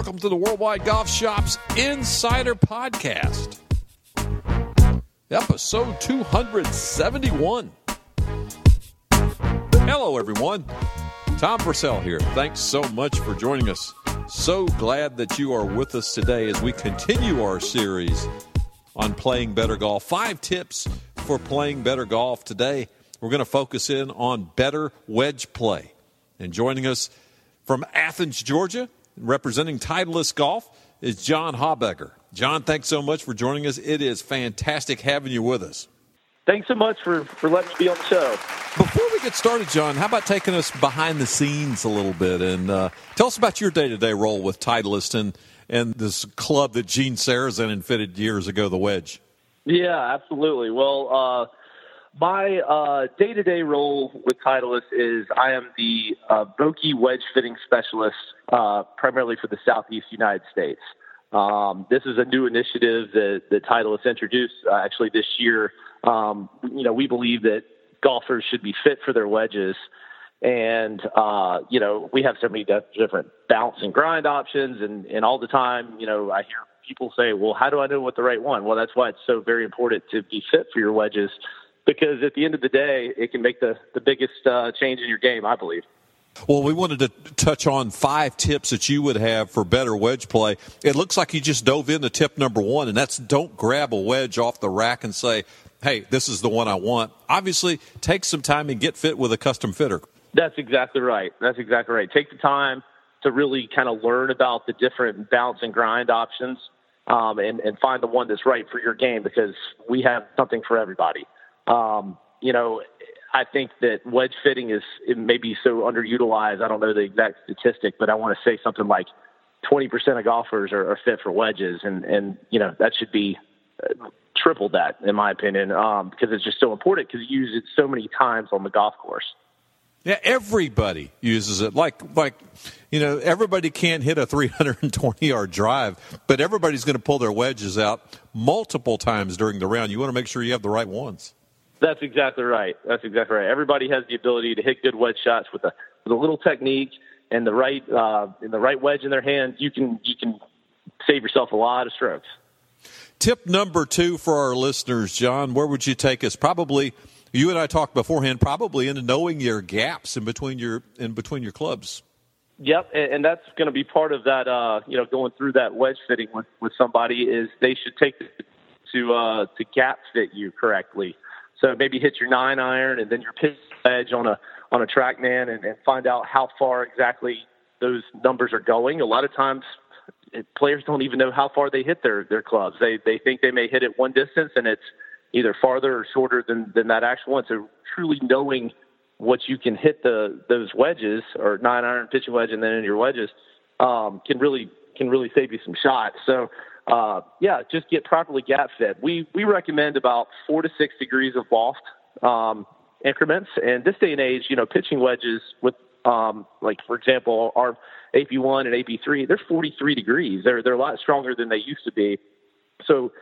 welcome to the Worldwide Golf Shops Insider Podcast, episode 271. Hello, everyone. Tom Purcell here. Thanks so much for joining us. So glad that you are with us today as we continue our series on playing better golf. Five tips for playing better golf. Today, we're going to focus in on better wedge play. And joining us from Athens, Georgia, representing Titleist Golf, is John Habecker. John, thanks so much for joining us. It is fantastic having you with us. Thanks so much for, for letting me be on the show. Before we get started, John, how about taking us behind the scenes a little bit and uh, tell us about your day to day role with Titleist and, and this club that Gene Sarazen invented years ago, the Wedge? Yeah, absolutely. Well, uh, my day to day role with Titleist is I am the uh, Vokey wedge fitting specialist, uh, primarily for the Southeast United States. Um, this is a new initiative that, that Titleist introduced uh, actually this year. Um, you know, we believe that golfers should be fit for their wedges. And, uh, you know, we have so many different bounce and grind options. And, and all the time, you know, I hear people say, well, how do I know what the right one? Well, that's why it's so very important to be fit for your wedges because at the end of the day, it can make the, the biggest uh, change in your game, I believe. Well, we wanted to touch on five tips that you would have for better wedge play. It looks like you just dove into tip number one, and that's don't grab a wedge off the rack and say, hey, this is the one I want. Obviously, take some time and get fit with a custom fitter. That's exactly right. That's exactly right. Take the time to really kind of learn about the different bounce and grind options um, and, and find the one that's right for your game because we have something for everybody. Um, you know, I think that wedge fitting is maybe so underutilized. I don't know the exact statistic, but I want to say something like 20% of golfers are, are fit for wedges, and and you know that should be uh, triple that in my opinion, um, because it's just so important because you use it so many times on the golf course. Yeah, everybody uses it. Like like you know, everybody can't hit a 320 yard drive, but everybody's going to pull their wedges out multiple times during the round. You want to make sure you have the right ones. That's exactly right. That's exactly right. Everybody has the ability to hit good wedge shots with a with a little technique and the right uh, and the right wedge in their hand. You can you can save yourself a lot of strokes. Tip number two for our listeners, John. Where would you take us? Probably you and I talked beforehand. Probably into knowing your gaps in between your in between your clubs. Yep, and, that's going to be part of that. Uh, you know, going through that wedge fitting with with somebody is they should take to uh, to gap fit you correctly. So maybe hit your nine iron and then your pitch edge on a on a TrackMan and, and find out how far exactly those numbers are going. A lot of times, players don't even know how far they hit their their clubs. They they think they may hit it one distance and it's either farther or shorter than than that actual one. So truly knowing what you can hit the those wedges or nine iron pitching wedge and then in your wedges um, can really can really save you some shots. So uh, yeah, just get properly gap fed. We we recommend about four to six degrees of loft um, increments. And this day and age, you know, pitching wedges with um, like for example, our AP1 and AP3, they're 43 degrees. They're they're a lot stronger than they used to be. So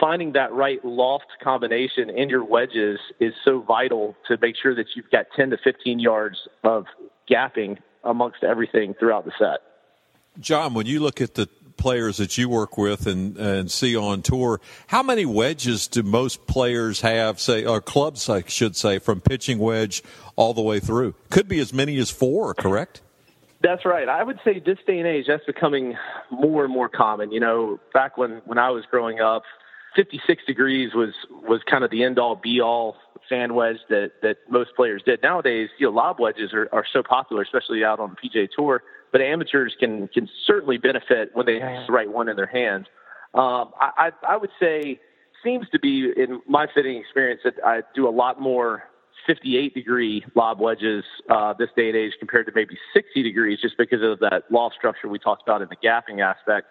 finding that right loft combination in your wedges is so vital to make sure that you've got 10 to 15 yards of gapping amongst everything throughout the set. John, when you look at the players that you work with and, and see on tour, how many wedges do most players have, say, or clubs, I should say, from pitching wedge all the way through? Could be as many as four, correct? That's right. I would say this day and age, that's becoming more and more common. You know, back when, when I was growing up, 56 degrees was, was kind of the end all be all sand wedge that, that most players did. Nowadays, you know, lob wedges are, are so popular, especially out on the PGA Tour but amateurs can can certainly benefit when they have the right one in their hands. Um, I, I, I would say seems to be in my fitting experience that I do a lot more 58 degree lob wedges uh, this day and age compared to maybe 60 degrees, just because of that loft structure we talked about in the gapping aspect.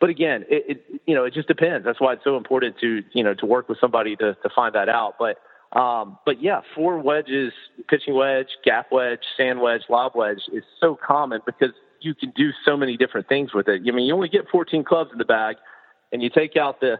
But again, it, it you know it just depends. That's why it's so important to you know to work with somebody to to find that out. But um, but yeah, four wedges, pitching wedge, gap wedge, sand wedge, lob wedge is so common because you can do so many different things with it. I mean, you only get 14 clubs in the bag, and you take out the,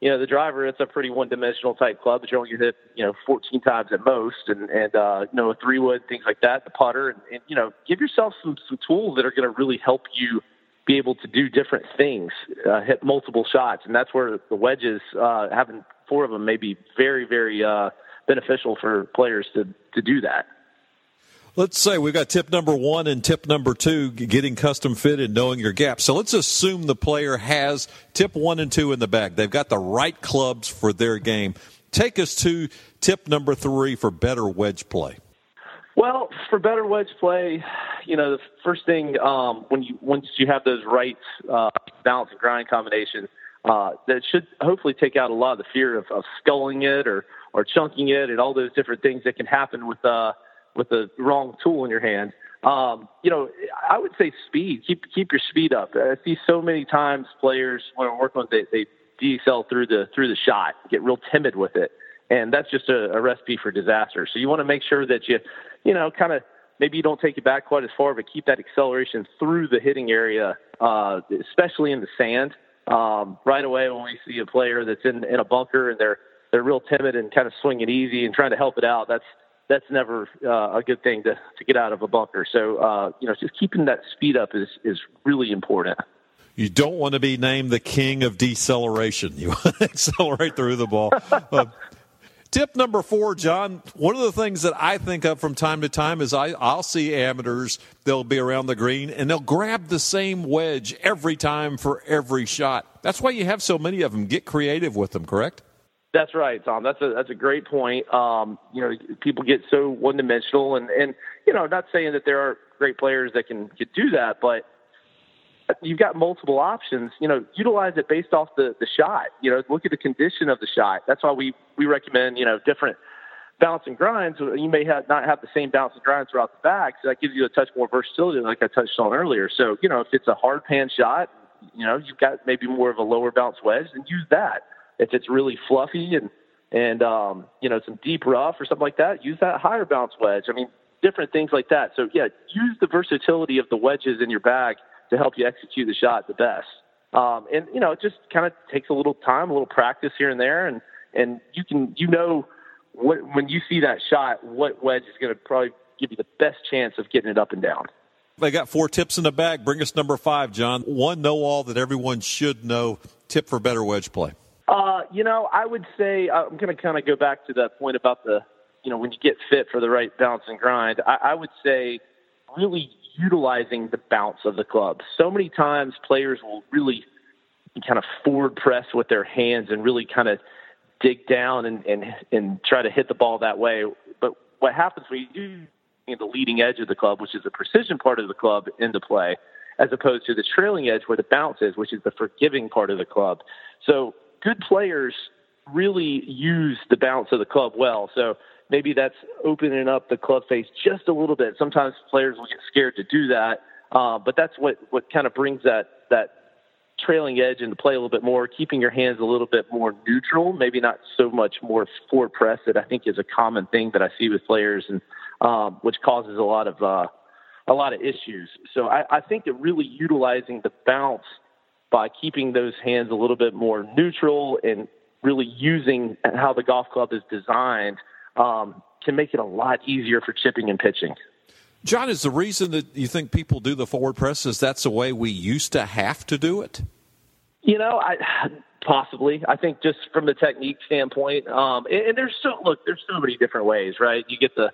you know, the driver. It's a pretty one-dimensional type club, but you only hit, you know, 14 times at most, and and uh, you know, a three wood, things like that, the putter, and, and you know, give yourself some some tools that are going to really help you be able to do different things, uh, hit multiple shots, and that's where the wedges, uh, having four of them, may be very, very uh, beneficial for players to to do that. Let's say we've got tip number one and tip number two, getting custom fit and knowing your gaps. So let's assume the player has tip one and two in the bag. They've got the right clubs for their game. Take us to tip number three for better wedge play. Well, for better wedge play, you know, the first thing um, when you once you have those right uh, bounce and grind combinations, uh, that should hopefully take out a lot of the fear of, of sculling it or or chunking it and all those different things that can happen with uh, with the wrong tool in your hand. Um, you know, I would say speed. Keep keep your speed up. I see so many times players when I'm working with they, they decel through the through the shot, get real timid with it, and that's just a, a recipe for disaster. So you want to make sure that you, you know, kind of maybe you don't take it back quite as far, but keep that acceleration through the hitting area, uh, especially in the sand. Um, right away when we see a player that's in in a bunker and they're they're real timid and kind of swinging easy and trying to help it out, that's that's never uh, a good thing to, to get out of a bunker. So, uh, you know, just keeping that speed up is, is really important. You don't want to be named the king of deceleration. You want to accelerate through the ball. Uh, tip number four, John. One of the things that I think of from time to time is I, I'll see amateurs, they'll be around the green and they'll grab the same wedge every time for every shot. That's why you have so many of them. Get creative with them, correct? That's right, Tom. That's a that's a great point. Um, you know, people get so one dimensional, and and you know, not saying that there are great players that can can do that, but you've got multiple options. You know, utilize it based off the the shot. You know, look at the condition of the shot. That's why we we recommend you know different bounce and grinds. You may have not have the same bounce and grind throughout the bag, so that gives you a touch more versatility, like I touched on earlier. So you know, if it's a hard pan shot, you know, you've got maybe more of a lower bounce wedge, then use that if it's really fluffy and and um, you know some deep rough or something like that, use that higher bounce wedge. I mean, different things like that. So yeah, use the versatility of the wedges in your bag to help you execute the shot the best. Um, and you know, it just kind of takes a little time, a little practice here and there, and and you can you know what when you see that shot, what wedge is going to probably give you the best chance of getting it up and down. They got four tips in the bag. Bring us number five, John. One know all that everyone should know. Tip for better wedge play. You know, I would say uh, I'm going to kind of go back to that point about the, you know, when you get fit for the right bounce and grind. I, I would say really utilizing the bounce of the club. So many times players will really kind of forward press with their hands and really kind of dig down and, and, and try to hit the ball that way. But what happens when you do the leading edge of the club, which is the precision part of the club, into play, as opposed to the trailing edge where the bounce is, which is the forgiving part of the club. So good players really use the bounce of the club well. So maybe that's opening up the club face just a little bit. Sometimes players will get scared to do that, uh, but that's what what kind of brings that that trailing edge into play a little bit more, keeping your hands a little bit more neutral, maybe not so much more forward press that I think is a common thing that I see with players, and um, which causes a lot of uh, a lot of issues. So I, I think that really utilizing the bounce by keeping those hands a little bit more neutral and really using how the golf club is designed um, can make it a lot easier for chipping and pitching. John, is the reason that you think people do the forward press is that's the way we used to have to do it? You know, I possibly. I think just from the technique standpoint, um, and, and there's so look, there's so many different ways, right? You get the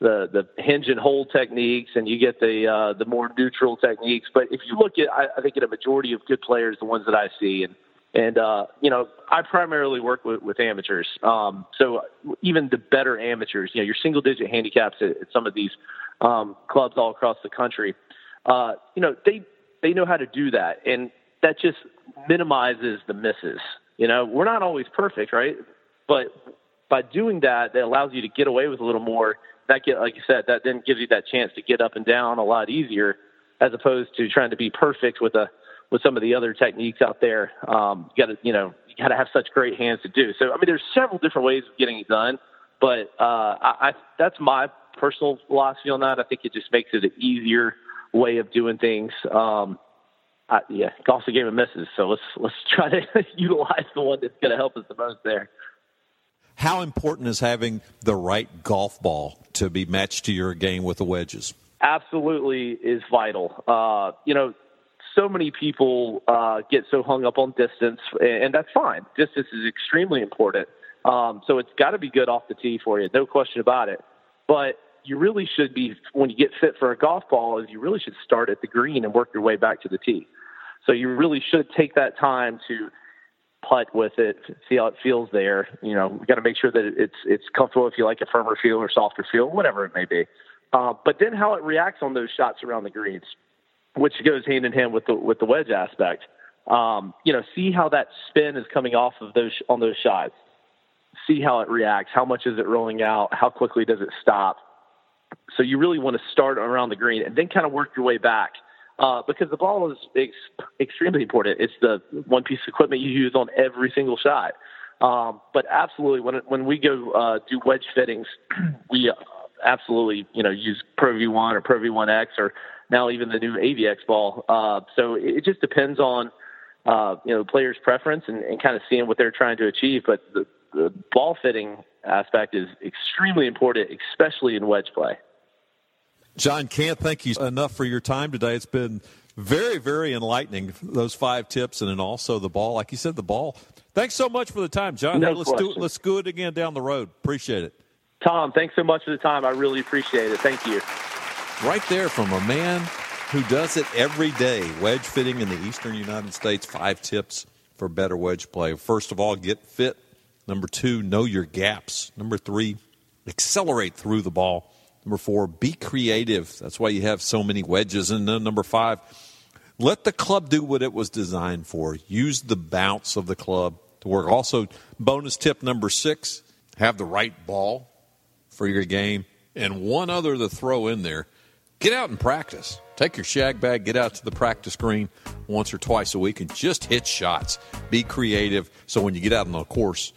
the the hinge and hold techniques, and you get the uh, the more neutral techniques. But if you look at, I, I think at a majority of good players, the ones that I see, and and uh, you know, I primarily work with, with amateurs. Um, so even the better amateurs, you know, your single digit handicaps at, at some of these um, clubs all across the country, uh, you know, they they know how to do that, and that just minimizes the misses. You know, we're not always perfect, right? But by doing that, that allows you to get away with a little more that get like you said, that then gives you that chance to get up and down a lot easier, as opposed to trying to be perfect with a with some of the other techniques out there. Um, you got to you know you got to have such great hands to do. So I mean, there's several different ways of getting it done, but uh, I, I that's my personal philosophy on that. I think it just makes it an easier way of doing things. Um, I, yeah, golf's a game of misses, so let's let's try to utilize the one that's going to help us the most there. How important is having the right golf ball to be matched to your game with the wedges? Absolutely is vital. Uh, you know, so many people uh, get so hung up on distance, and that's fine. Distance is extremely important. Um, so it's got to be good off the tee for you, no question about it. But you really should be when you get fit for a golf ball, is you really should start at the green and work your way back to the tee. So you really should take that time to putt with it, see how it feels there. You know, got to make sure that it's it's comfortable if you like a firmer feel or softer feel, whatever it may be. Uh, but then how it reacts on those shots around the greens, which goes hand in hand with the with the wedge aspect. Um, you know, see how that spin is coming off of those on those shots. See how it reacts. How much is it rolling out? How quickly does it stop? So you really want to start around the green and then kind of work your way back uh, because the ball is ex- extremely important. It's the one piece of equipment you use on every single shot. Um, but absolutely, when when we go uh, do wedge fittings, we uh, absolutely you know use Pro V1 or Pro V1X or now even the new AVX ball. Uh, so it just depends on uh, you know the player's preference and, and kind of seeing what they're trying to achieve. But the, the ball fitting aspect is extremely important, especially in wedge play. John, can't thank you enough for your time today. It's been very, very enlightening. Those five tips, and then also the ball. Like you said, the ball. Thanks so much for the time, John. No hey, let's question. do let's do it again down the road. Appreciate it. Tom, thanks so much for the time. I really appreciate it. Thank you. Right there from a man who does it every day. Wedge fitting in the eastern United States. Five tips for better wedge play. First of all, get fit. Number two, know your gaps. Number three, accelerate through the ball. Number four, be creative. That's why you have so many wedges. And then number five, let the club do what it was designed for. Use the bounce of the club to work. Also, bonus tip number six, have the right ball for your game. And one other to throw in there get out and practice. Take your shag bag, get out to the practice green once or twice a week, and just hit shots. Be creative so when you get out on the course,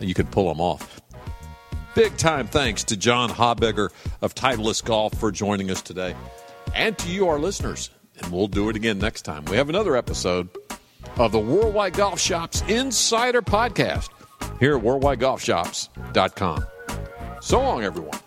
you can pull them off. Big time thanks to John Habegger of Titleist Golf for joining us today, and to you, our listeners. And we'll do it again next time. We have another episode of the Worldwide Golf Shops Insider Podcast here at worldwidegolfshops.com. So long, everyone.